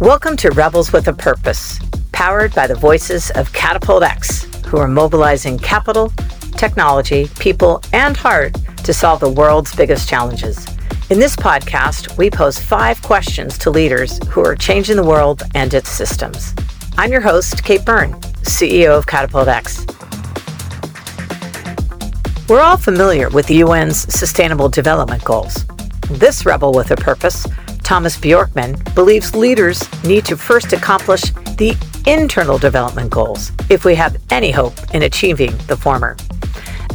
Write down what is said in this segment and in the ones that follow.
Welcome to Rebels with a Purpose, powered by the voices of Catapult X, who are mobilizing capital, technology, people, and heart to solve the world's biggest challenges. In this podcast, we pose five questions to leaders who are changing the world and its systems. I'm your host, Kate Byrne, CEO of Catapult X. We're all familiar with the UN's Sustainable Development Goals. This rebel with a purpose Thomas Bjorkman believes leaders need to first accomplish the internal development goals if we have any hope in achieving the former.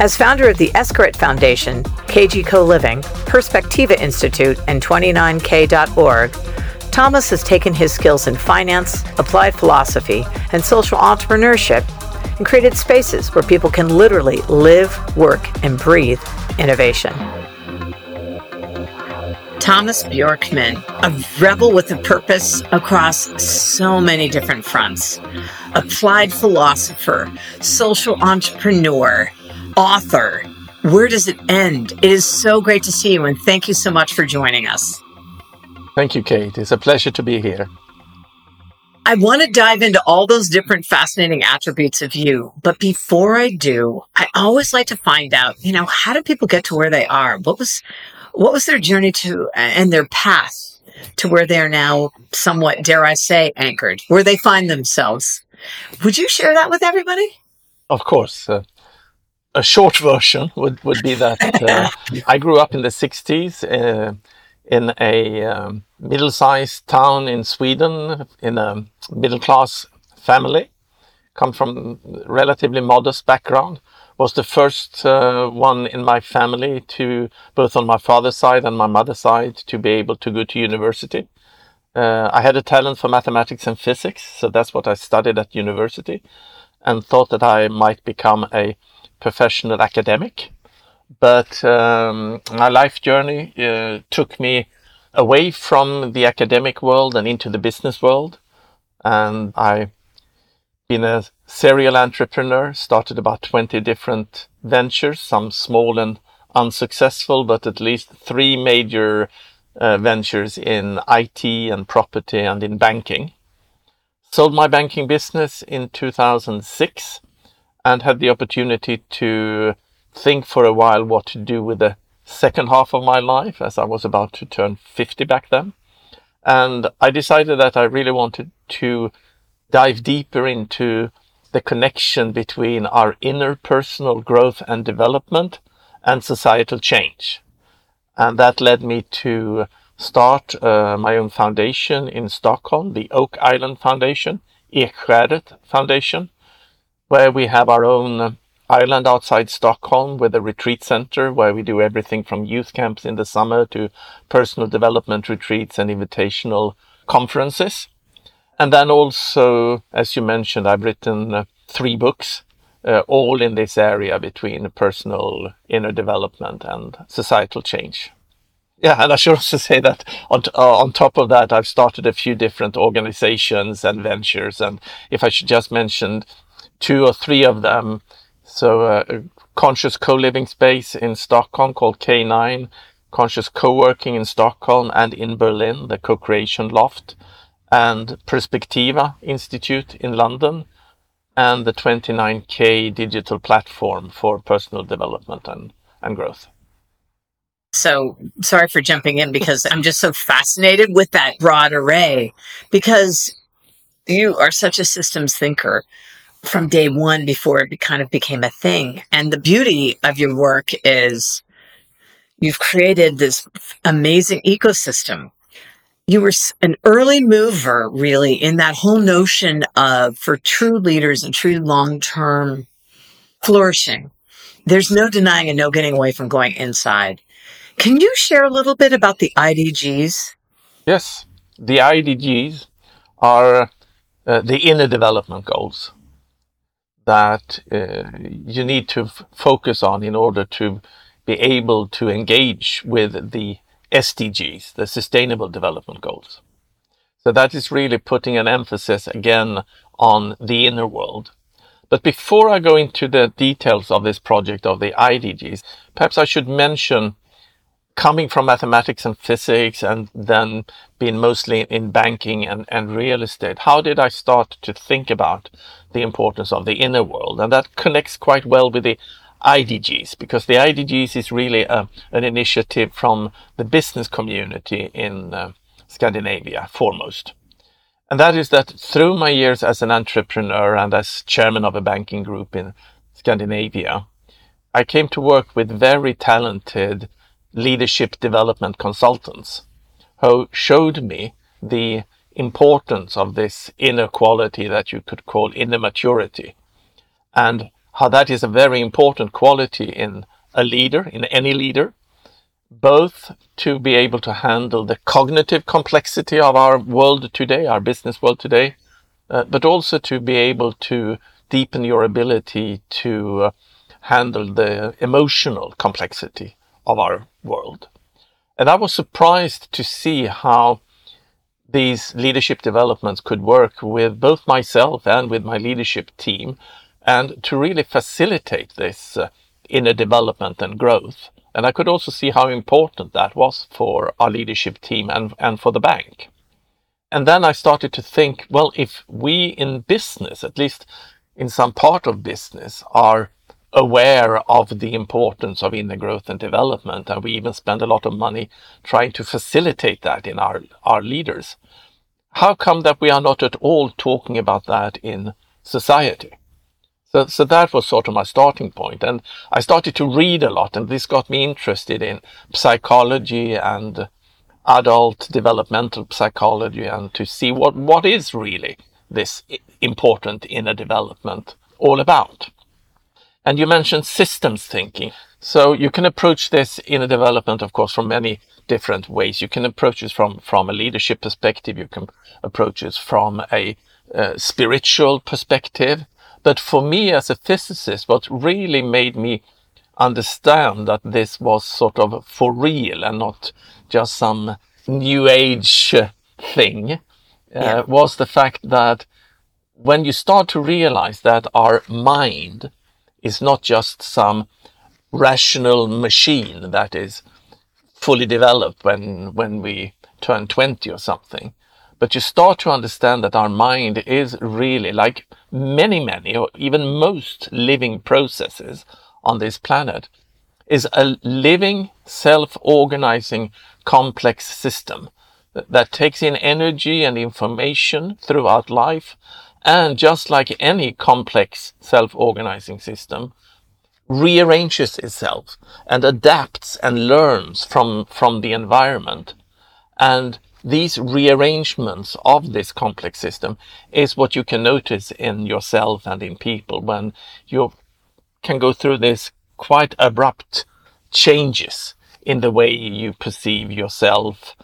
As founder of the Ekskäret Foundation, KG Co Living, Perspectiva Institute, and 29K.org, Thomas has taken his skills in finance, applied philosophy, and social entrepreneurship and created spaces where people can literally live, work, and breathe innovation. Thomas Bjorkman, a rebel with a purpose across so many different fronts. Applied philosopher, social entrepreneur, author. Where does it end? It is so great to see you, and thank you so much for joining us. Thank you, Kate. It's a pleasure to be here. I want to dive into all those different fascinating attributes of you. But before I do, I always like to find out, you know, how do people get to where they are? What was, what was their journey to and their path to where they are now somewhat, dare I say, anchored, where they find themselves? Would you share that with everybody? Of course. Uh, a short version would, would be that uh, I grew up in the 60s uh, in a um, middle sized town in Sweden, in a middle class family, come from relatively modest background was the first uh, one in my family to, both on my father's side and my mother's side, to be able to go to university. Uh, I had a talent for mathematics and physics, so that's what I studied at university, and thought that I might become a professional academic. But um, my life journey uh, took me away from the academic world and into the business world, and I been a serial entrepreneur, started about 20 different ventures, some small and unsuccessful, but at least three major uh, ventures in IT and property and in banking. Sold my banking business in 2006 and had the opportunity to think for a while what to do with the second half of my life as I was about to turn 50 back then. And I decided that I really wanted to dive deeper into the connection between our inner personal growth and development and societal change. And that led me to start uh, my own foundation in Stockholm, the Oak Island Foundation, Ekskäret Foundation, where we have our own island outside Stockholm with a retreat center where we do everything from youth camps in the summer to personal development retreats and invitational conferences. And then also, as you mentioned, I've written uh, three books, uh, all in this area between personal inner development and societal change. Yeah, and I should also say that on, uh, on top of that, I've started a few different organizations and ventures. And if I should just mention two or three of them, so uh, conscious co-living space in Stockholm called K9, conscious co-working in Stockholm and in Berlin, the co-creation loft and Perspectiva Institute in London, and the 29K digital platform for personal development and, and growth. So sorry for jumping in because I'm just so fascinated with that broad array because you are such a systems thinker from day one before it kind of became a thing. And the beauty of your work is you've created this amazing ecosystem you were an early mover really in that whole notion of for true leaders and true long-term flourishing. There's no denying and no getting away from going inside. Can you share a little bit about the IDGs? Yes, the IDGs are uh, the inner development goals that uh, you need to f- focus on in order to be able to engage with the SDGs, the Sustainable Development Goals. So that is really putting an emphasis again on the inner world. But before I go into the details of this project of the IDGs, perhaps I should mention coming from mathematics and physics and then being mostly in banking and, and real estate, how did I start to think about the importance of the inner world? And that connects quite well with the IDGs because the IDGs is really a, uh, an initiative from the business community in uh, Scandinavia foremost. And that is that through my years as an entrepreneur and as chairman of a banking group in Scandinavia, I came to work with very talented leadership development consultants who showed me the importance of this inner quality that you could call inner maturity and how that is a very important quality in a leader, in any leader, both to be able to handle the cognitive complexity of our world today, our business world today, uh, but also to be able to deepen your ability to uh, handle the emotional complexity of our world. And I was surprised to see how these leadership developments could work with both myself and with my leadership team and to really facilitate this uh, inner development and growth. And I could also see how important that was for our leadership team and, and for the bank. And then I started to think, well, if we in business, at least in some part of business, are aware of the importance of inner growth and development. And we even spend a lot of money trying to facilitate that in our, our leaders. How come that we are not at all talking about that in society? So, that was sort of my starting point. And I started to read a lot and this got me interested in psychology and adult developmental psychology and to see what, what is really this important inner development all about. And you mentioned systems thinking. So you can approach this inner development, of course, from many different ways. You can approach it from, from a leadership perspective. You can approach it from a uh, spiritual perspective. But for me as a physicist, what really made me understand that this was sort of for real and not just some new age thing uh, yeah. was the fact that when you start to realize that our mind is not just some rational machine that is fully developed when, when we turn 20 or something. But you start to understand that our mind is really like many, many, or even most living processes on this planet, is a living, self-organizing, complex system that takes in energy and information throughout life and just like any complex self-organizing system, rearranges itself and adapts and learns from, from the environment. And these rearrangements of this complex system is what you can notice in yourself and in people when you can go through this quite abrupt changes in the way you perceive yourself,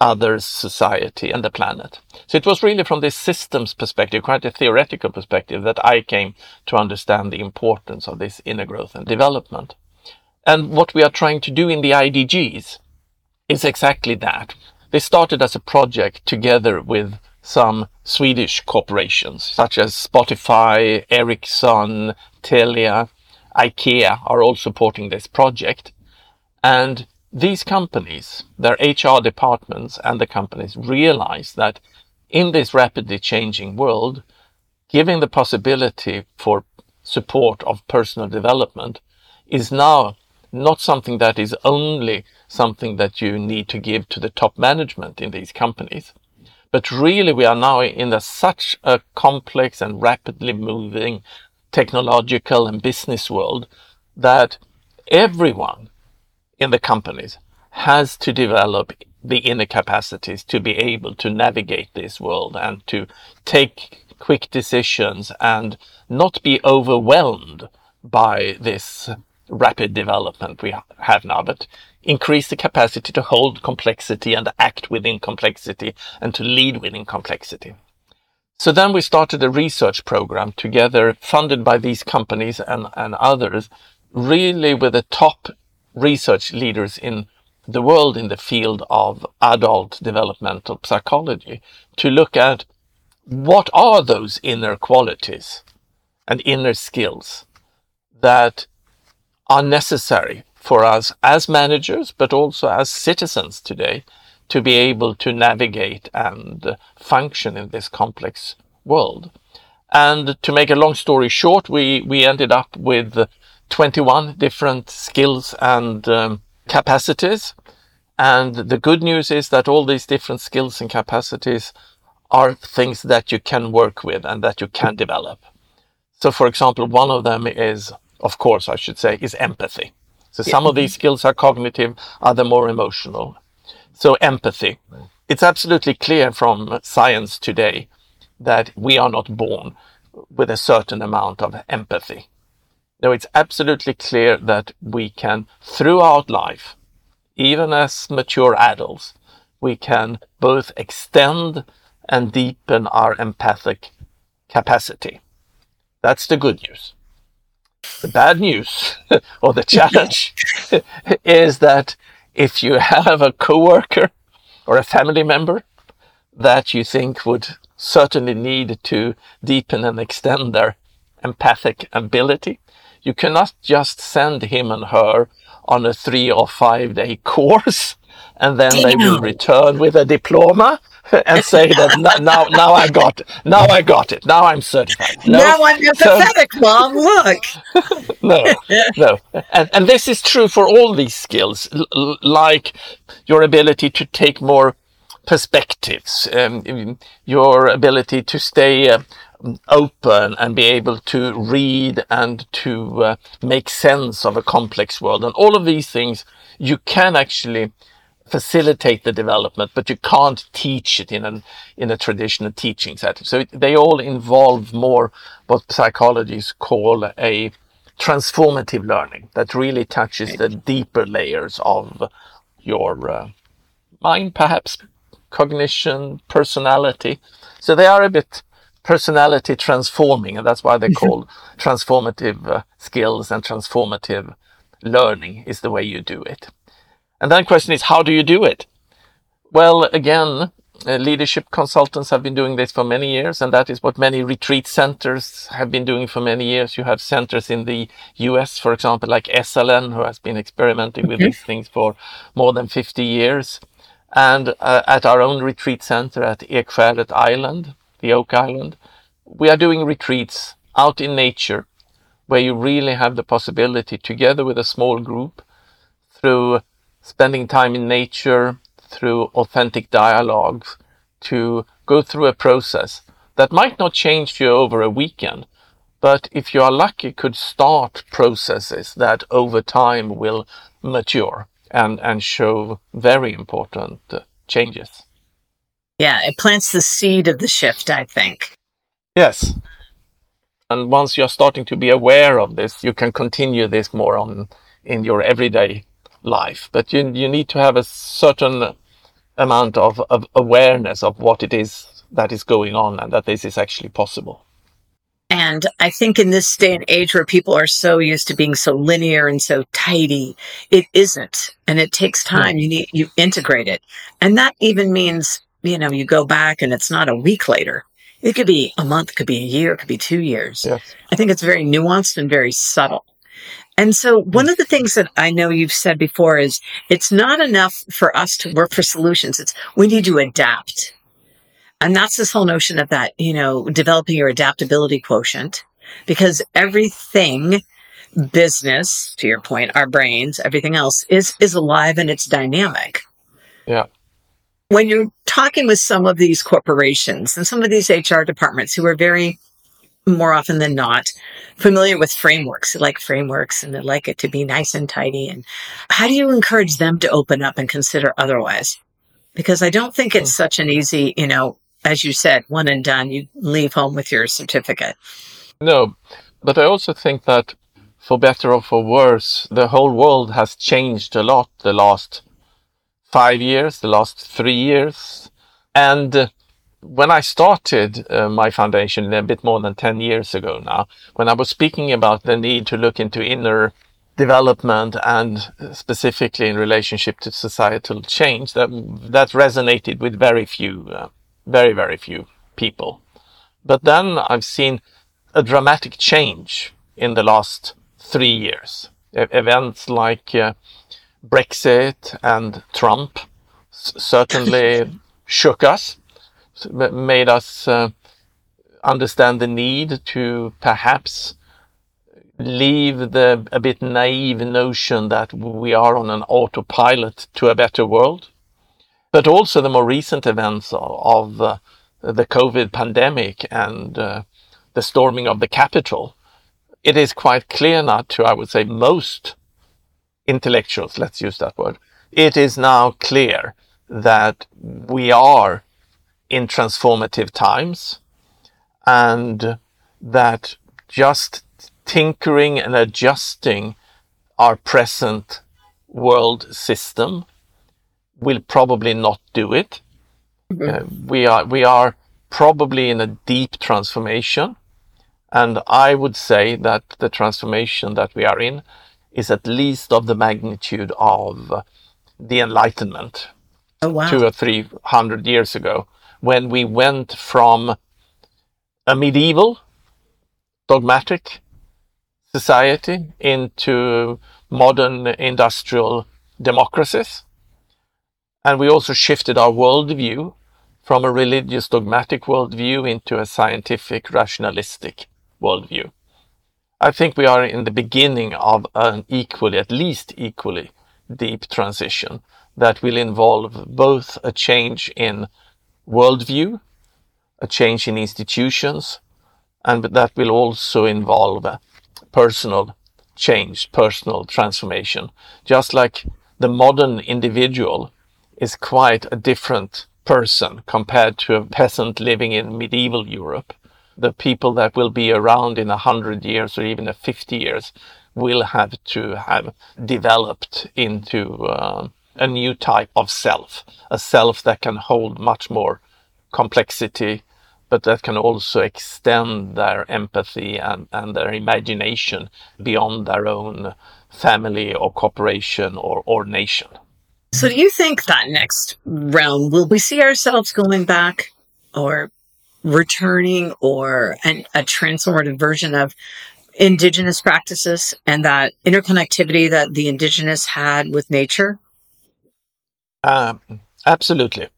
others, society, and the planet. So it was really from this systems perspective, quite a theoretical perspective, that I came to understand the importance of this inner growth and development. And what we are trying to do in the IDGs is exactly that. They started as a project together with some Swedish corporations, such as Spotify, Ericsson, Telia, IKEA are all supporting this project. And these companies, their HR departments and the companies realize that in this rapidly changing world, giving the possibility for support of personal development is now not something that is only something that you need to give to the top management in these companies. But really we are now in a, such a complex and rapidly moving technological and business world that everyone in the companies has to develop the inner capacities to be able to navigate this world and to take quick decisions and not be overwhelmed by this rapid development we have now, but increase the capacity to hold complexity and act within complexity and to lead within complexity. So then we started a research program together funded by these companies and, and others, really with the top research leaders in the world in the field of adult developmental psychology to look at what are those inner qualities and inner skills that are necessary for us as managers, but also as citizens today to be able to navigate and function in this complex world. And to make a long story short, we, we ended up with 21 different skills and um, capacities. And the good news is that all these different skills and capacities are things that you can work with and that you can develop. So, for example, one of them is, of course, I should say, is empathy. So some of these skills are cognitive, other more emotional. So empathy. It's absolutely clear from science today that we are not born with a certain amount of empathy. No, it's absolutely clear that we can, throughout life, even as mature adults, we can both extend and deepen our empathic capacity. That's the good news. The bad news or the challenge is that if you have a coworker or a family member that you think would certainly need to deepen and extend their empathic ability, you cannot just send him and her on a three or five day course and then Damn. they will return with a diploma and say that now, now I got it. Now I got it. Now I'm certified. No, now I'm empathetic, so, mom. Look. no, no, and and this is true for all these skills, l- like your ability to take more perspectives, um, your ability to stay. Uh, open and be able to read and to uh, make sense of a complex world and all of these things you can actually facilitate the development, but you can't teach it in an in a traditional teaching setting. So it, they all involve more what psychologists call a transformative learning that really touches the deeper layers of your uh, mind, perhaps cognition, personality. So they are a bit personality transforming, and that's why they're called transformative uh, skills and transformative learning is the way you do it. And then the question is, how do you do it? Well, again, uh, leadership consultants have been doing this for many years, and that is what many retreat centers have been doing for many years. You have centers in the US, for example, like Esalen, who has been experimenting with these things for more than 50 years. And uh, at our own retreat center at Ekskäret Island, the Oak Island, we are doing retreats out in nature where you really have the possibility, together with a small group, through spending time in nature through authentic dialogues to go through a process that might not change you over a weekend, but if you are lucky, could start processes that over time will mature and, and show very important uh, changes. Yeah, it plants the seed of the shift, I think. Yes. And once you're starting to be aware of this, you can continue this more on in your everyday life, but you you need to have a certain amount of, of awareness of what it is that is going on and that this is actually possible. And I think in this day and age where people are so used to being so linear and so tidy, it isn't. And it takes time. You need, you integrate it. And that even means, you know, you go back and it's not a week later. It could be a month, it could be a year, it could be two years. Yes. I think it's very nuanced and very subtle. And so one mm. of the things that I know you've said before is it's not enough for us to work for solutions. It's we need to adapt. And that's this whole notion of that, you know, developing your adaptability quotient because everything business, to your point, our brains, everything else is, is alive and it's dynamic. Yeah. When you're talking with some of these corporations and some of these HR departments who are very more often than not familiar with frameworks, like frameworks and they like it to be nice and tidy. And how do you encourage them to open up and consider otherwise? Because I don't think it's hmm. such an easy, you know, as you said, one and done, you leave home with your certificate. No, but I also think that for better or for worse, the whole world has changed a lot the last five years, the last three years. And when I started uh, my foundation a bit more than 10 years ago now, when I was speaking about the need to look into inner development and specifically in relationship to societal change, that, that resonated with very few, uh, very, very few people. But then I've seen a dramatic change in the last three years. E- events like uh, Brexit and Trump s- certainly shook us, made us uh, understand the need to perhaps leave the a bit naive notion that we are on an autopilot to a better world. But also the more recent events of, of uh, the COVID pandemic and uh, the storming of the Capitol. It is quite clear now to, I would say, most intellectuals, let's use that word. It is now clear that we are in transformative times and that just tinkering and adjusting our present world system will probably not do it. Mm-hmm. Uh, we are we are probably in a deep transformation, and I would say that the transformation that we are in is at least of the magnitude of the Enlightenment, oh, wow. two or three hundred years ago, when we went from a medieval, dogmatic society into modern industrial democracies. And we also shifted our worldview from a religious dogmatic worldview into a scientific rationalistic worldview. I think we are in the beginning of an equally, at least equally deep transition that will involve both a change in worldview, a change in institutions, and that will also involve a personal change, personal transformation. Just like the modern individual is quite a different person compared to a peasant living in medieval Europe. The people that will be around in a hundred years or even a 50 years will have to have developed into uh, a new type of self, a self that can hold much more complexity, but that can also extend their empathy and, and their imagination beyond their own family or corporation or, or nation. So, do you think that next round will we see ourselves going back or returning or an, a transformative version of indigenous practices and that interconnectivity that the indigenous had with nature? Uh, absolutely.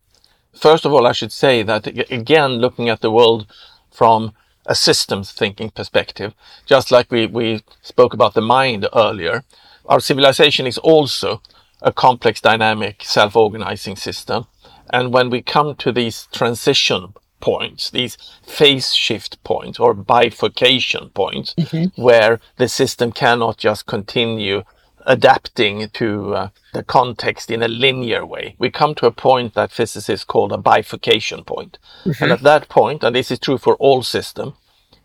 First of all, I should say that again, looking at the world from a systems thinking perspective, just like we, we spoke about the mind earlier, our civilization is also a complex, dynamic, self-organizing system. And when we come to these transition points, these phase shift points or bifurcation points, mm-hmm. where the system cannot just continue adapting to uh, the context in a linear way. We come to a point that physicists call a bifurcation point. Mm-hmm. And at that point, and this is true for all systems,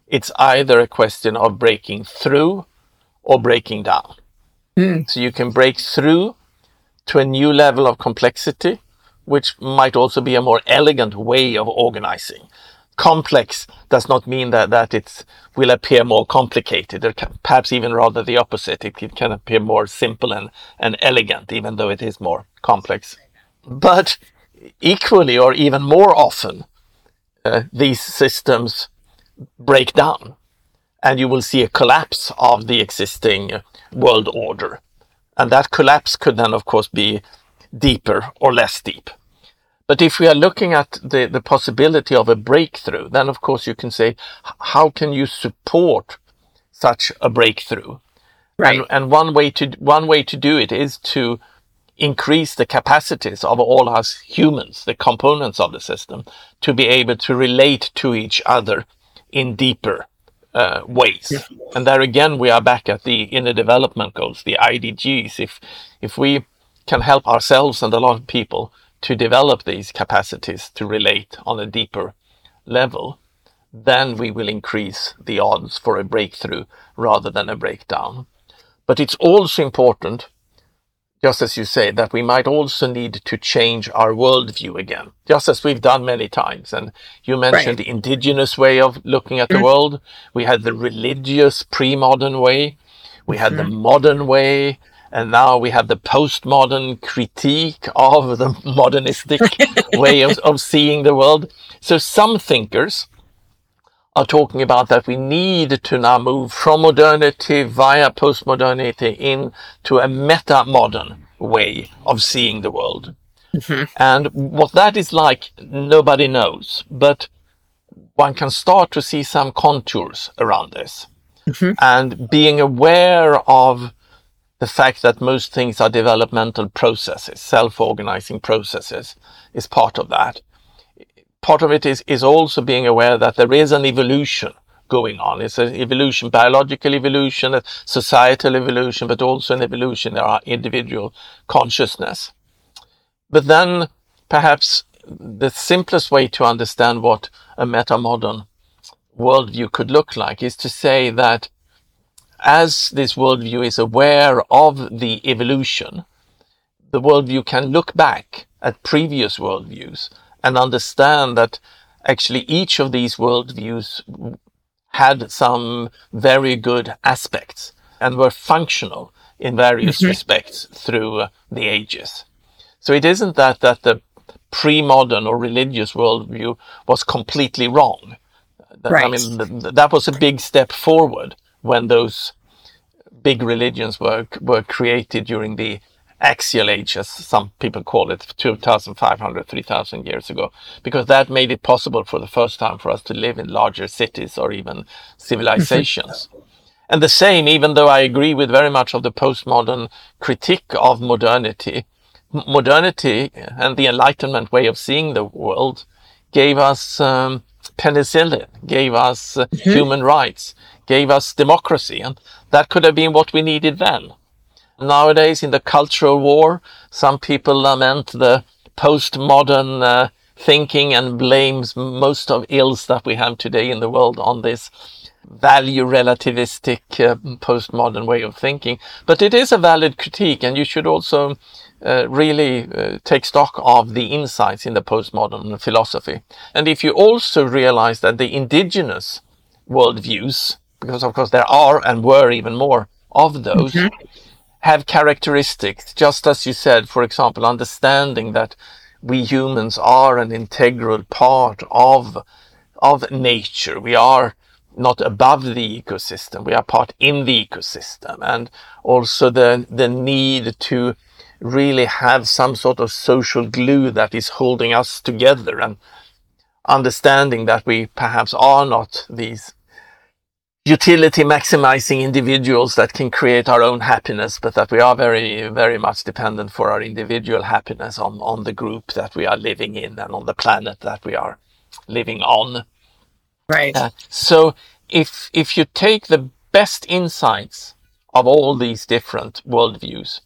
it's either a question of breaking through or breaking down. Mm. So you can break through to a new level of complexity, which might also be a more elegant way of organizing complex does not mean that, that it will appear more complicated, or perhaps even rather the opposite. It, can appear more simple and, and elegant, even though it is more complex. But equally or even more often, uh, these systems break down and you will see a collapse of the existing world order. And that collapse could then, of course, be deeper or less deep. But if we are looking at the, the possibility of a breakthrough, then of course you can say, how can you support such a breakthrough? Right. And, and one way to one way to do it is to increase the capacities of all us humans, the components of the system, to be able to relate to each other in deeper uh, ways. Yeah. And there again, we are back at the inner development goals, the IDGs. If if we can help ourselves and a lot of people to develop these capacities to relate on a deeper level, then we will increase the odds for a breakthrough rather than a breakdown. But it's also important, just as you say, that we might also need to change our worldview again, just as we've done many times. And you mentioned right. the indigenous way of looking at the mm-hmm. world. We had the religious pre-modern way. We had mm-hmm. the modern way and now we have the postmodern critique of the modernistic way of, of seeing the world. So some thinkers are talking about that we need to now move from modernity via postmodernity into a meta-modern way of seeing the world. Mm-hmm. And what that is like, nobody knows, but one can start to see some contours around this. Mm-hmm. And being aware of the fact that most things are developmental processes, self-organizing processes is part of that part of it is, is also being aware that there is an evolution going on. It's an evolution, biological evolution, a societal evolution, but also an evolution in our individual consciousness. But then perhaps the simplest way to understand what a meta-modern worldview could look like is to say that as this worldview is aware of the evolution, the worldview can look back at previous worldviews and understand that actually each of these worldviews had some very good aspects and were functional in various mm-hmm. respects through the ages. So it isn't that, that the pre-modern or religious worldview was completely wrong. Right. I mean, th- that was a big step forward when those big religions were, were created during the axial age, as some people call it, 2,500, 3,000 years ago, because that made it possible for the first time for us to live in larger cities or even civilizations. and the same, even though I agree with very much of the postmodern critique of modernity, modernity and the Enlightenment way of seeing the world gave us um, penicillin, gave us uh, mm-hmm. human rights, gave us democracy, and that could have been what we needed then. Nowadays, in the cultural war, some people lament the postmodern uh, thinking and blames most of ills that we have today in the world on this value relativistic uh, postmodern way of thinking. But it is a valid critique, and you should also uh, really uh, take stock of the insights in the postmodern philosophy. And if you also realize that the indigenous worldviews, because of course there are and were even more of those, mm-hmm have characteristics, just as you said, for example, understanding that we humans are an integral part of, of nature. We are not above the ecosystem. We are part in the ecosystem and also the, the need to really have some sort of social glue that is holding us together and understanding that we perhaps are not these utility maximizing individuals that can create our own happiness, but that we are very, very much dependent for our individual happiness on, on the group that we are living in and on the planet that we are living on. Right. Uh, so if, if you take the best insights of all these different worldviews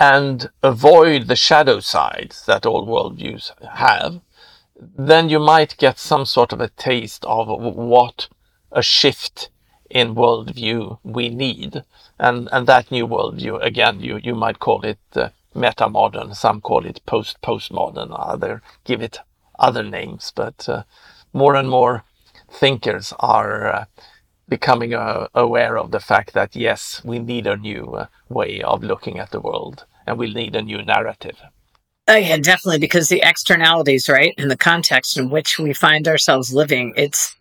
and avoid the shadow sides that all worldviews have, then you might get some sort of a taste of what a shift in worldview we need. And, and that new worldview, again, you, you might call it uh, meta modern, some call it post postmodern, other give it other names, but uh, more and more thinkers are uh, becoming uh, aware of the fact that yes, we need a new uh, way of looking at the world and we need a new narrative. Oh, yeah, definitely, because the externalities, right, and the context in which we find ourselves living, it's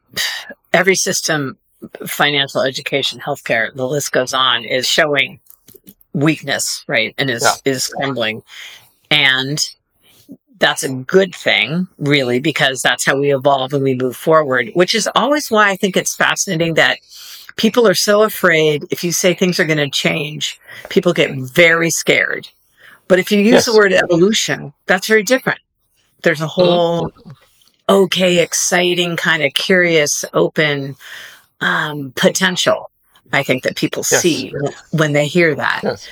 every system financial education, healthcare, the list goes on, is showing weakness, right? And is, yeah. is crumbling. And that's a good thing, really, because that's how we evolve and we move forward, which is always why I think it's fascinating that people are so afraid if you say things are going to change, people get very scared. But if you use yes. the word evolution, that's very different. There's a whole mm-hmm. okay, exciting, kind of curious, open um, potential. I think that people yes. see when they hear that. Yes.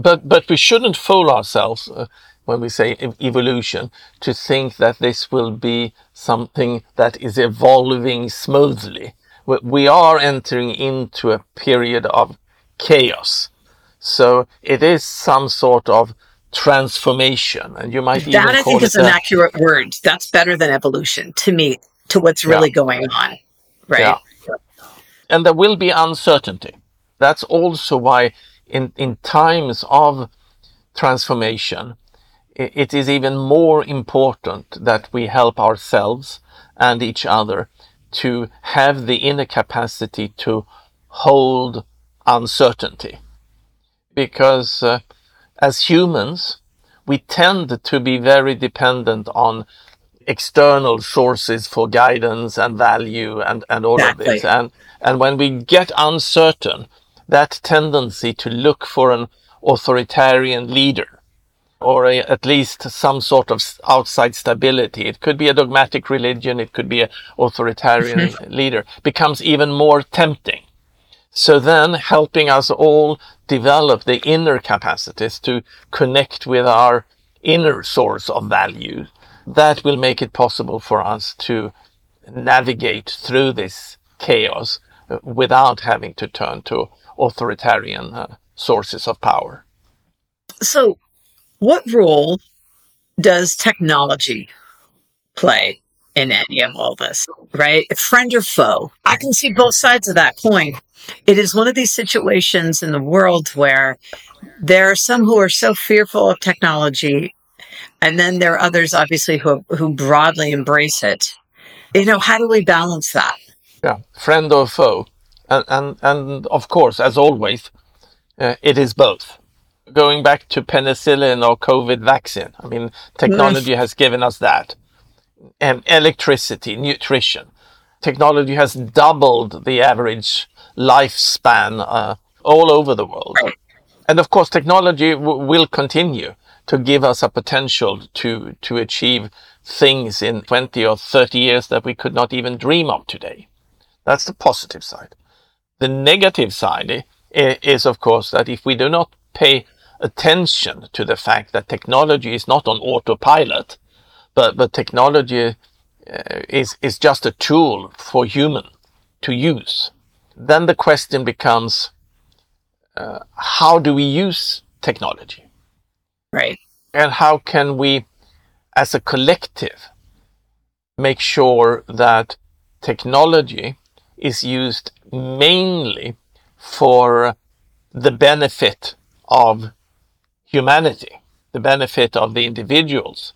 But but we shouldn't fool ourselves uh, when we say evolution to think that this will be something that is evolving smoothly. We are entering into a period of chaos. So it is some sort of transformation and you might that I think is an accurate word. That's better than evolution to me, to what's really yeah. going on. Right. Yeah and there will be uncertainty. That's also why in, in times of transformation, it, it is even more important that we help ourselves and each other to have the inner capacity to hold uncertainty. Because uh, as humans, we tend to be very dependent on external sources for guidance and value and, and all exactly. of this. And, and when we get uncertain, that tendency to look for an authoritarian leader or a, at least some sort of outside stability. It could be a dogmatic religion. It could be an authoritarian leader becomes even more tempting. So then helping us all develop the inner capacities to connect with our inner source of value, that will make it possible for us to navigate through this chaos uh, without having to turn to authoritarian uh, sources of power. So, what role does technology play in any of all this, right? Friend or foe? I can see both sides of that coin. It is one of these situations in the world where there are some who are so fearful of technology, and then there are others, obviously, who, who broadly embrace it. You know, how do we balance that? Yeah, friend or foe. And, and, and of course, as always, uh, it is both going back to penicillin or COVID vaccine. I mean, technology has given us that. And electricity, nutrition. Technology has doubled the average lifespan uh, all over the world. And of course, technology w- will continue to give us a potential to, to achieve things in 20 or 30 years that we could not even dream of today. That's the positive side. The negative side is, of course, that if we do not pay attention to the fact that technology is not on autopilot, but, but technology uh, is, is just a tool for human to use. Then the question becomes, uh, how do we use technology? Right. And how can we, as a collective, make sure that technology is used mainly for the benefit of humanity, the benefit of the individuals,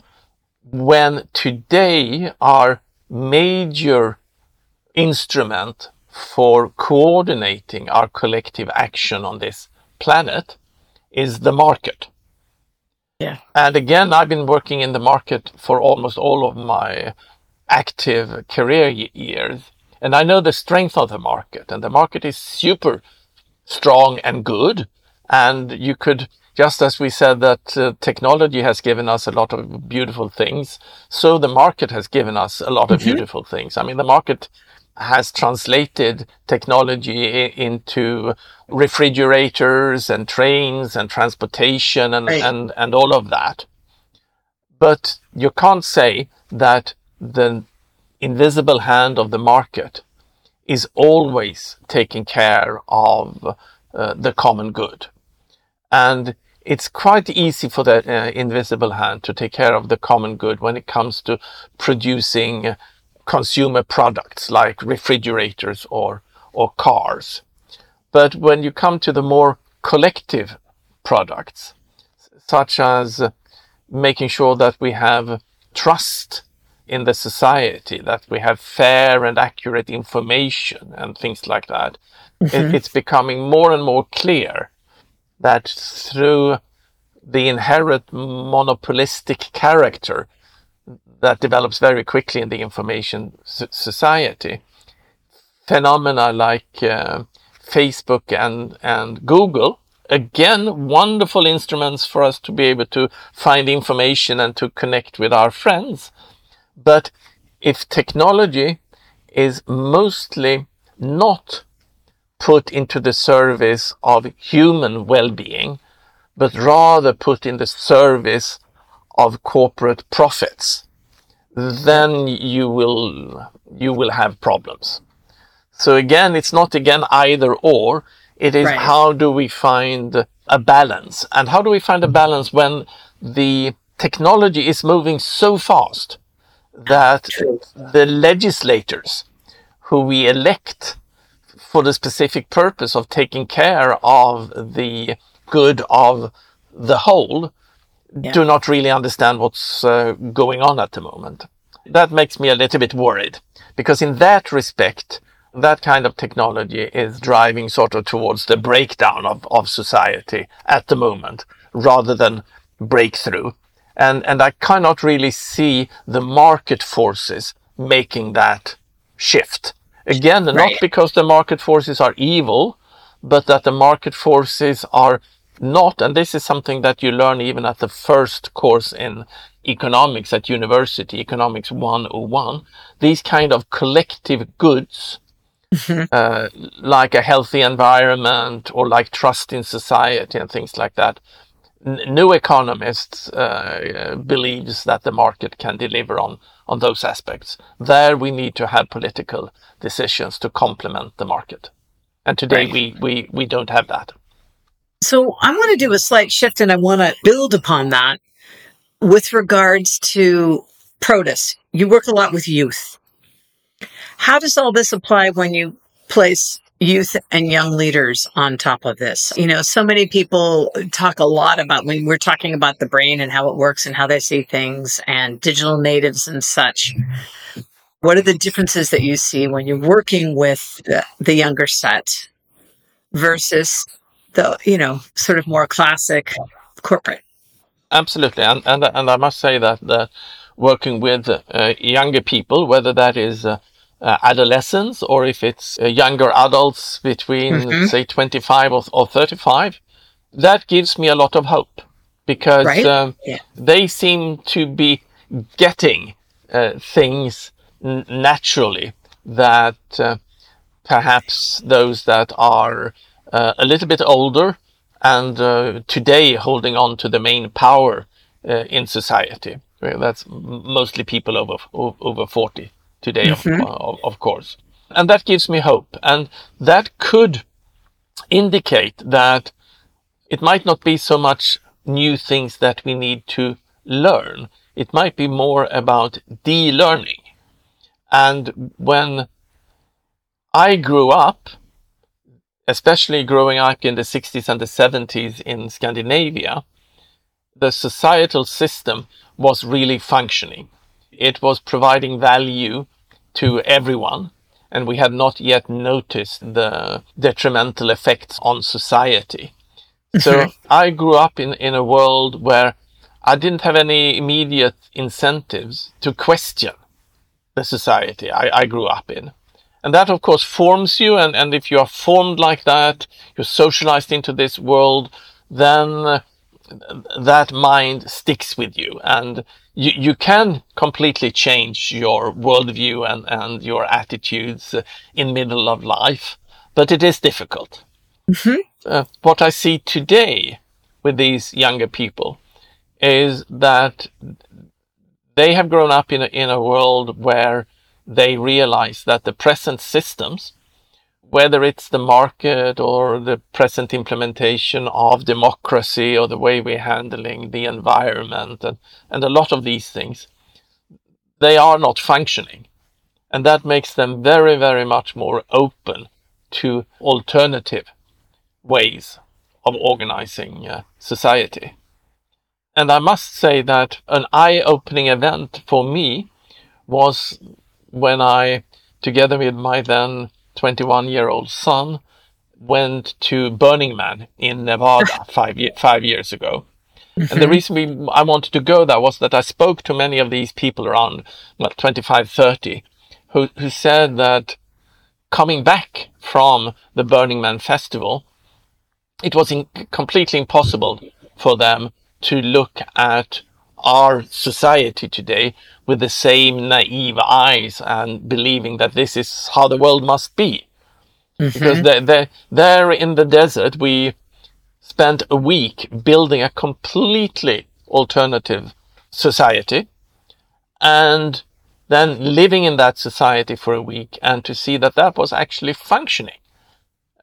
when today our major instrument for coordinating our collective action on this planet is the market. Yeah. And again, I've been working in the market for almost all of my active career years. And I know the strength of the market, and the market is super strong and good. And you could just as we said that uh, technology has given us a lot of beautiful things, so the market has given us a lot of mm-hmm. beautiful things. I mean, the market has translated technology into refrigerators and trains and transportation and, right. and, and all of that. But you can't say that the invisible hand of the market is always taking care of uh, the common good. And it's quite easy for the uh, invisible hand to take care of the common good when it comes to producing consumer products like refrigerators or, or cars. But when you come to the more collective products, such as making sure that we have trust in the society, that we have fair and accurate information and things like that, mm-hmm. it, it's becoming more and more clear that through the inherent monopolistic character that develops very quickly in the information society, phenomena like uh, Facebook and, and Google, again, wonderful instruments for us to be able to find information and to connect with our friends. But if technology is mostly not put into the service of human well-being, but rather put in the service of corporate profits, then you will, you will have problems. So again, it's not again either or. It is right. how do we find a balance? And how do we find a balance when the technology is moving so fast that the legislators who we elect for the specific purpose of taking care of the good of the whole yeah. do not really understand what's uh, going on at the moment. that makes me a little bit worried because in that respect, that kind of technology is driving sort of towards the breakdown of, of society at the moment rather than breakthrough. And, and I cannot really see the market forces making that shift. Again, right. not because the market forces are evil, but that the market forces are not, and this is something that you learn even at the first course in economics at university, economics 101, these kind of collective goods, mm-hmm. uh, like a healthy environment or like trust in society and things like that. N- new economists uh, believes that the market can deliver on on those aspects. There we need to have political decisions to complement the market. And today right. we, we, we don't have that. So I want to do a slight shift and I want to build upon that with regards to Protus. You work a lot with youth. How does all this apply when you place youth and young leaders on top of this? You know, so many people talk a lot about when we're talking about the brain and how it works and how they see things and digital natives and such. What are the differences that you see when you're working with the, the younger set versus the, you know, sort of more classic corporate? Absolutely, and and and I must say that the working with uh, younger people, whether that is uh, uh, adolescents or if it's uh, younger adults between mm-hmm. say 25 or, or 35, that gives me a lot of hope because right? um, yeah. they seem to be getting uh, things n- naturally that uh, perhaps those that are a little bit older and uh, today holding on to the main power uh, in society. That's mostly people over over 40 today, mm-hmm. of, of course. And that gives me hope. And that could indicate that it might not be so much new things that we need to learn. It might be more about de-learning. And when I grew up, especially growing up in the 60s and the 70s in Scandinavia, the societal system was really functioning. It was providing value to everyone, and we had not yet noticed the detrimental effects on society. So mm-hmm. I grew up in, in a world where I didn't have any immediate incentives to question the society I, I grew up in. And that, of course, forms you. And, and if you are formed like that, you're socialized into this world, then that mind sticks with you. And you, you can completely change your worldview and, and your attitudes in middle of life, but it is difficult. Mm-hmm. Uh, what I see today with these younger people is that they have grown up in a, in a world where they realize that the present systems, whether it's the market or the present implementation of democracy or the way we're handling the environment and, and a lot of these things, they are not functioning. And that makes them very, very much more open to alternative ways of organizing uh, society. And I must say that an eye opening event for me was when I, together with my then 21 year old son, went to Burning Man in Nevada five, five years ago. Mm-hmm. And the reason we, I wanted to go there was that I spoke to many of these people around, well, 25, 30, who, who said that coming back from the Burning Man festival, it was in, completely impossible for them to look at our society today with the same naive eyes and believing that this is how the world must be. Mm-hmm. Because they, they, there in the desert, we spent a week building a completely alternative society and then living in that society for a week and to see that that was actually functioning.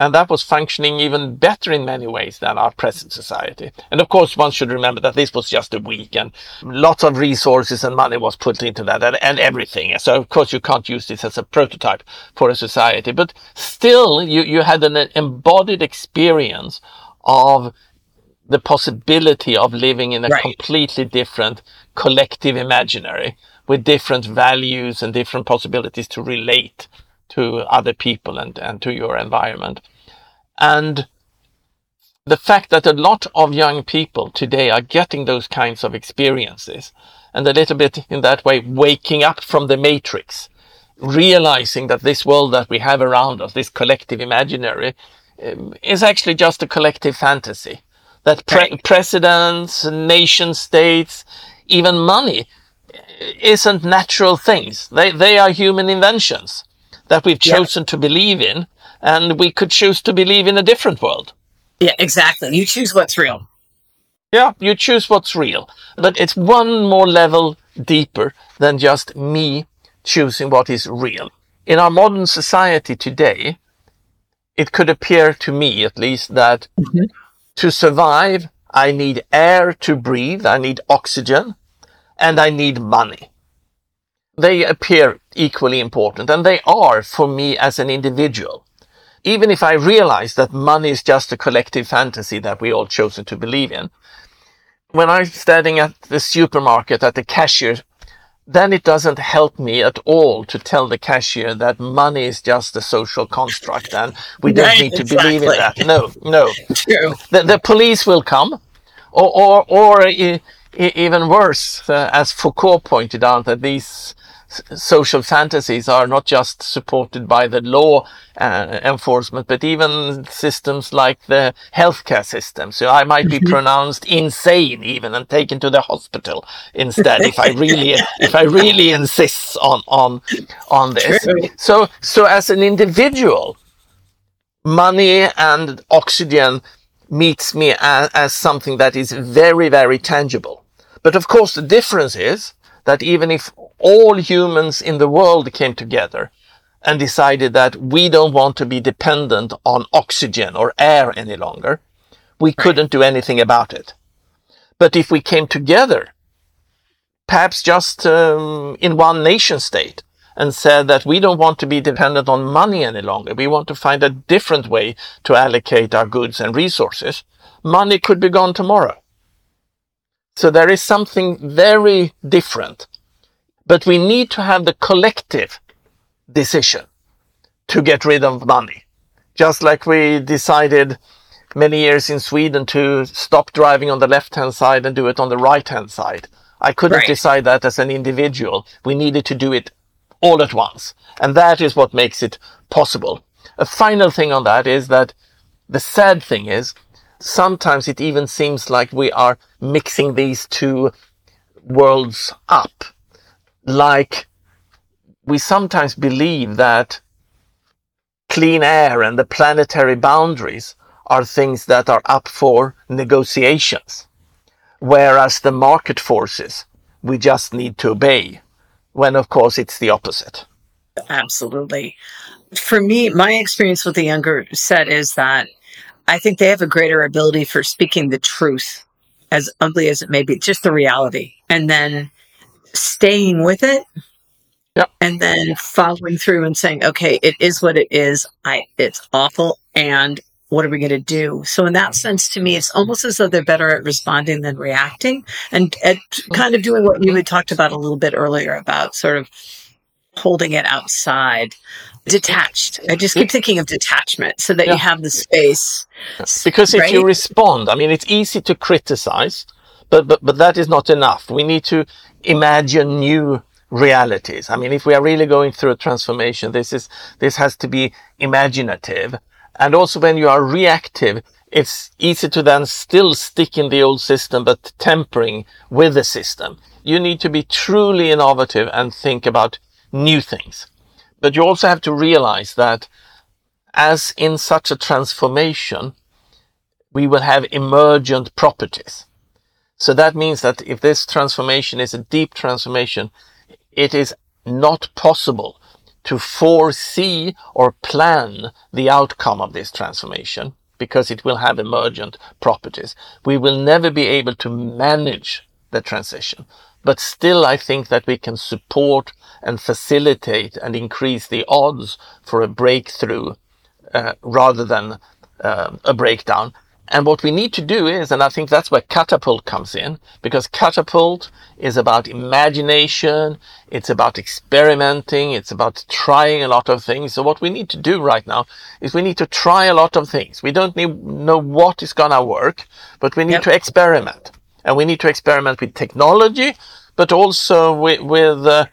And that was functioning even better in many ways than our present society. And of course, one should remember that this was just a week and lots of resources and money was put into that and, and everything. So of course, you can't use this as a prototype for a society, but still you, you had an embodied experience of the possibility of living in a right. completely different collective imaginary with different values and different possibilities to relate to other people and, and to your environment. And the fact that a lot of young people today are getting those kinds of experiences and a little bit in that way waking up from the matrix, realizing that this world that we have around us, this collective imaginary, um, is actually just a collective fantasy. That pre- presidents, nation states, even money isn't natural things. They, they are human inventions that we've chosen yeah. to believe in, and we could choose to believe in a different world. Yeah, exactly. You choose what's real. Yeah, you choose what's real. But it's one more level deeper than just me choosing what is real. In our modern society today, it could appear to me at least that mm-hmm. to survive, I need air to breathe, I need oxygen, and I need money. They appear equally important, and they are for me as an individual. Even if I realize that money is just a collective fantasy that we all chosen to believe in, when I'm standing at the supermarket at the cashier, then it doesn't help me at all to tell the cashier that money is just a social construct and we don't right, need to exactly. believe in that. No, no. True. The, the police will come or, or, or even worse, uh, as Foucault pointed out, that these social fantasies are not just supported by the law uh, enforcement, but even systems like the healthcare system. So I might be mm-hmm. pronounced insane even and taken to the hospital instead if I really, if I really insist on, on, on this. True. So, so as an individual, money and oxygen meets me as, as something that is very, very tangible. But of course, the difference is that even if all humans in the world came together and decided that we don't want to be dependent on oxygen or air any longer, we couldn't do anything about it. But if we came together, perhaps just um, in one nation state, and said that we don't want to be dependent on money any longer. We want to find a different way to allocate our goods and resources. Money could be gone tomorrow. So there is something very different. But we need to have the collective decision to get rid of money. Just like we decided many years in Sweden to stop driving on the left hand side and do it on the right hand side. I couldn't right. decide that as an individual. We needed to do it all at once. And that is what makes it possible. A final thing on that is that the sad thing is sometimes it even seems like we are mixing these two worlds up. Like we sometimes believe that clean air and the planetary boundaries are things that are up for negotiations. Whereas the market forces, we just need to obey. When of course it's the opposite. Absolutely. For me, my experience with the younger set is that I think they have a greater ability for speaking the truth, as ugly as it may be, just the reality, and then staying with it. Yep. And then following through and saying, okay, it is what it is. I, it's awful. And what are we going to do? So in that sense, to me, it's almost as though they're better at responding than reacting and at kind of doing what you had talked about a little bit earlier about sort of holding it outside detached. I just keep thinking of detachment so that yeah. you have the space. Because if you respond, I mean, it's easy to criticize, but, but, but that is not enough. We need to imagine new realities. I mean, if we are really going through a transformation, this is, this has to be imaginative. And also when you are reactive, it's easy to then still stick in the old system, but tempering with the system. You need to be truly innovative and think about new things. But you also have to realize that as in such a transformation, we will have emergent properties. So that means that if this transformation is a deep transformation, it is not possible to foresee or plan the outcome of this transformation because it will have emergent properties. We will never be able to manage the transition. But still, I think that we can support and facilitate and increase the odds for a breakthrough uh, rather than uh, a breakdown. And what we need to do is, and I think that's where Catapult comes in, because Catapult is about imagination, it's about experimenting, it's about trying a lot of things. So what we need to do right now is we need to try a lot of things. We don't need, know what is gonna work, but we need yep. to experiment. And we need to experiment with technology, but also with, with uh,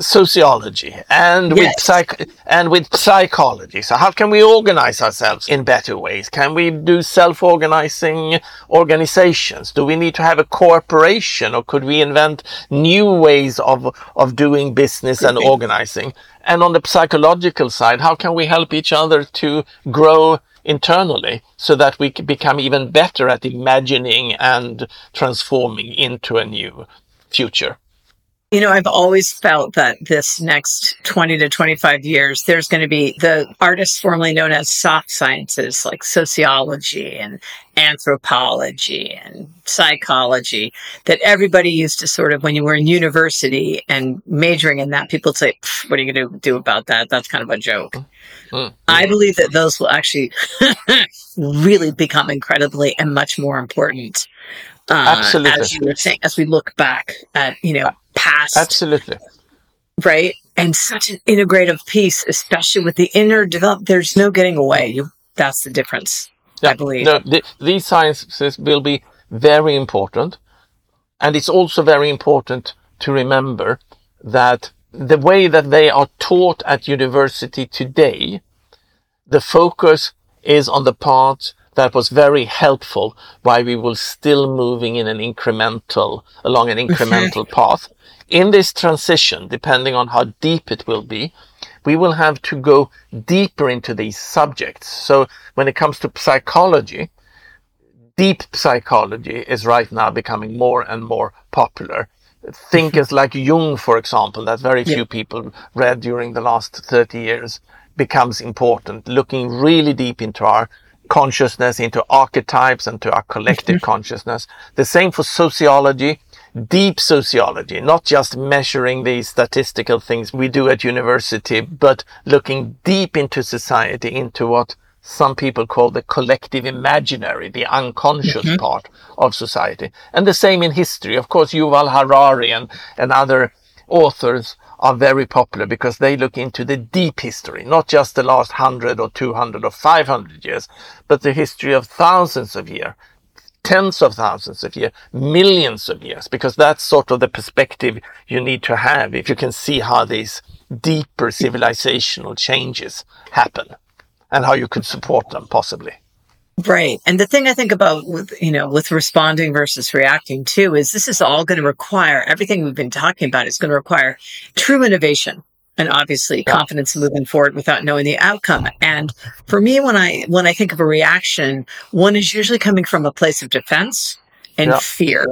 sociology and yes. with psych and with psychology. So how can we organize ourselves in better ways? Can we do self-organizing organizations? Do we need to have a corporation or could we invent new ways of, of doing business and organizing? And on the psychological side, how can we help each other to grow internally so that we can become even better at imagining and transforming into a new future? You know, I've always felt that this next 20 to 25 years, there's going to be the artists formerly known as soft sciences like sociology and anthropology and psychology that everybody used to sort of, when you were in university and majoring in that, people say, what are you going to do about that? That's kind of a joke. Mm-hmm. I believe that those will actually really become incredibly and much more important. Uh, Absolutely. As you were saying, as we look back at, you know, past. Absolutely. Right. And such an integrative piece, especially with the inner develop. There's no getting away. You, that's the difference. Yeah, I believe. No, the, these sciences will be very important. And it's also very important to remember that the way that they are taught at university today, the focus is on the part that was very helpful why we were still moving in an incremental, along an incremental path. In this transition, depending on how deep it will be, we will have to go deeper into these subjects. So when it comes to psychology, deep psychology is right now becoming more and more popular. Thinkers mm-hmm. like Jung, for example, that very few yeah. people read during the last 30 years becomes important, looking really deep into our consciousness, into archetypes and to our collective mm-hmm. consciousness. The same for sociology, deep sociology, not just measuring these statistical things we do at university, but looking deep into society, into what some people call the collective imaginary, the unconscious mm-hmm. part of society. And the same in history. Of course, Yuval Harari and, and other authors are very popular because they look into the deep history, not just the last 100 or 200 or 500 years, but the history of thousands of years, tens of thousands of years, millions of years, because that's sort of the perspective you need to have if you can see how these deeper civilizational changes happen and how you could support them possibly. Right. And the thing I think about with, you know, with responding versus reacting too is this is all going to require everything we've been talking about is going to require true innovation and obviously confidence moving forward without knowing the outcome. And for me, when I, when I think of a reaction, one is usually coming from a place of defense and yeah. fear.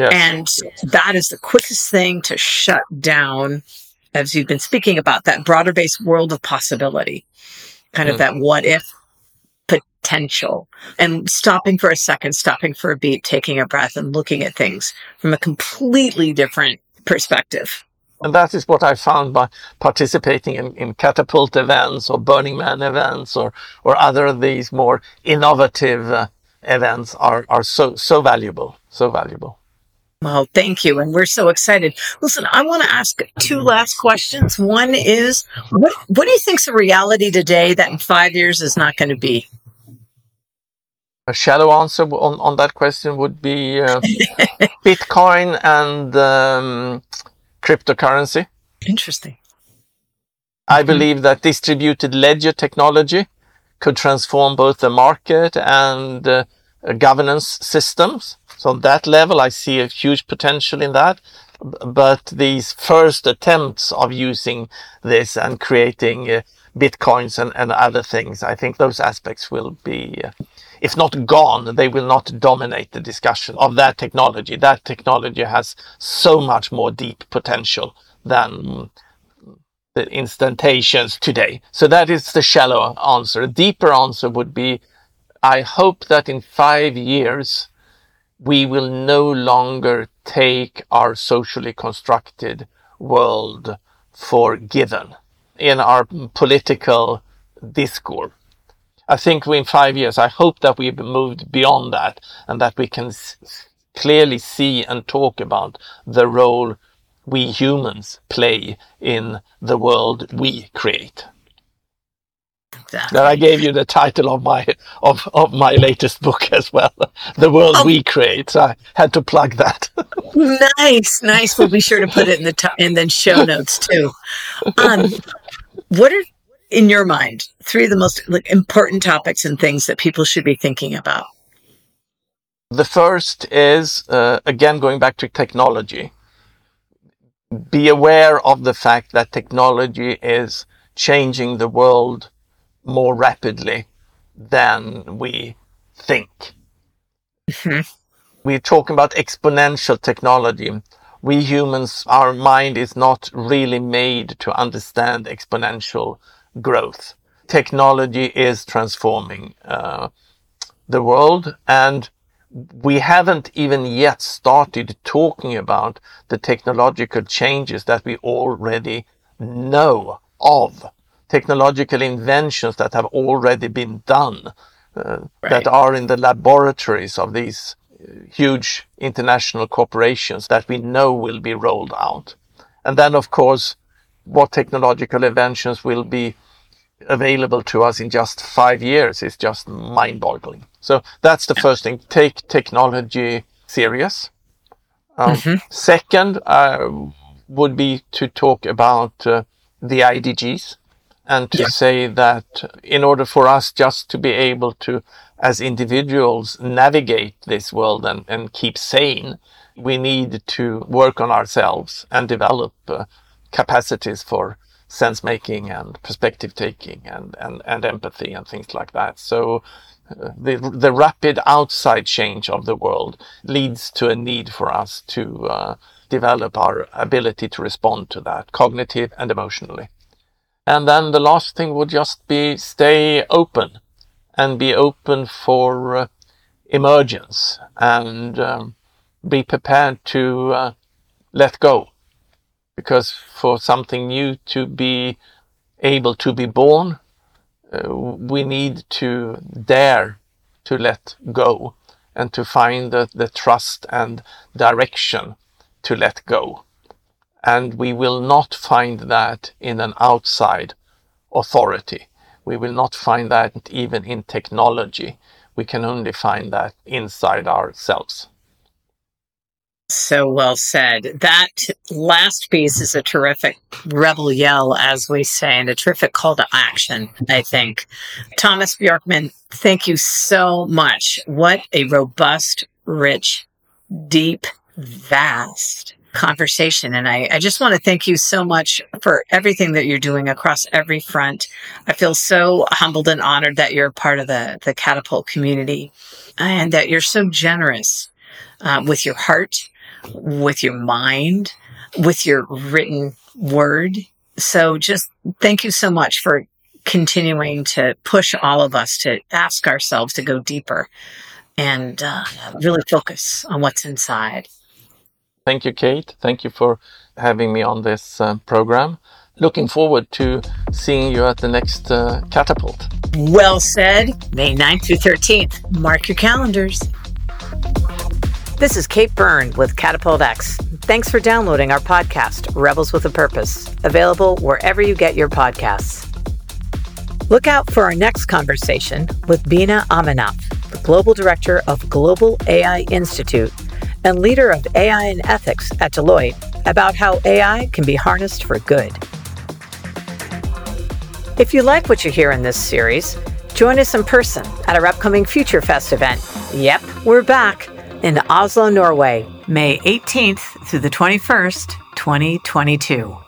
And that is the quickest thing to shut down, as you've been speaking about, that broader based world of possibility, kind mm. of that what if potential and stopping for a second, stopping for a beat, taking a breath and looking at things from a completely different perspective. And that is what I found by participating in, in catapult events or Burning Man events or, or other of these more innovative uh, events are, are so, so valuable, so valuable. Well, thank you. And we're so excited. Listen, I want to ask two last questions. One is, what, what do you think's a reality today that in five years is not going to be? a shallow answer on, on that question would be uh, Bitcoin and um, cryptocurrency. Interesting. I mm-hmm. believe that distributed ledger technology could transform both the market and uh, governance systems. So on that level, I see a huge potential in that. But these first attempts of using this and creating uh, bitcoins and, and other things, I think those aspects will be uh, if not gone, they will not dominate the discussion of that technology. That technology has so much more deep potential than the instantations today. So that is the shallow answer. A deeper answer would be, I hope that in five years, we will no longer take our socially constructed world for given in our political discourse I think in five years, I hope that we've moved beyond that and that we can clearly see and talk about the role we humans play in the world we create. Exactly. That I gave you the title of my of, of my latest book as well, "The World Oh. We Create." So I had to plug that. Nice, nice. We'll be sure to put it in the top and then show notes too. Um, what are in your mind three of the most like important topics and things that people should be thinking about? The first is, uh, again, going back to technology. Be aware of the fact that technology is changing the world more rapidly than we think. Mhm. We're talking about exponential technology. We humans, our mind is not really made to understand exponential growth. Technology is transforming uh, the world and we haven't even yet started talking about the technological changes that we already know of. Technological inventions that have already been done, uh, Right. that are in the laboratories of these uh, huge international corporations that we know will be rolled out. And then, of course, what technological inventions will be available to us in just five years is just mind boggling. So that's the first thing. Take technology serious. Um, Mhm. Second, uh, would be to talk about uh, the IDGs and to Yeah. say that in order for us just to be able to, as individuals, navigate this world and, and keep sane, we need to work on ourselves and develop uh, capacities for sense making and perspective taking and, and, and empathy and things like that. So uh, the, the rapid outside change of the world leads to a need for us to uh, develop our ability to respond to that cognitive and emotionally. And then the last thing would just be stay open and be open for uh, emergence and um, be prepared to uh, let go. Because for something new to be able to be born, uh, we need to dare to let go and to find the, the trust and direction to let go. And we will not find that in an outside authority. We will not find that even in technology. We can only find that inside ourselves. So well said. That last piece is a terrific rebel yell, as we say, and a terrific call to action, I think. Tomas Björkman, thank you so much. What a robust, rich, deep, vast conversation. And I, I just want to thank you so much for everything that you're doing across every front. I feel so humbled and honored that you're part of the, the catapult community and that you're so generous uh, with your heart, with your mind, with your written word. So just thank you so much for continuing to push all of us to ask ourselves to go deeper and uh, really focus on what's inside. Thank you, Kate. Thank you for having me on this uh, program. Looking forward to seeing you at the next uh, catapult. Well said. May 9th through 13th. Mark your calendars. This is Kate Byrne with Catapult X. Thanks for downloading our podcast, Rebels with a Purpose, available wherever you get your podcasts. Look out for our next conversation with Beena Ammanath, the Global Director of Global AI Institute and leader of AI and ethics at Deloitte, about how AI can be harnessed for good. If you like what you hear in this series, join us in person at our upcoming Future Fest event. Yep, we're back in Oslo, Norway, May 18th through the 21st, 2022.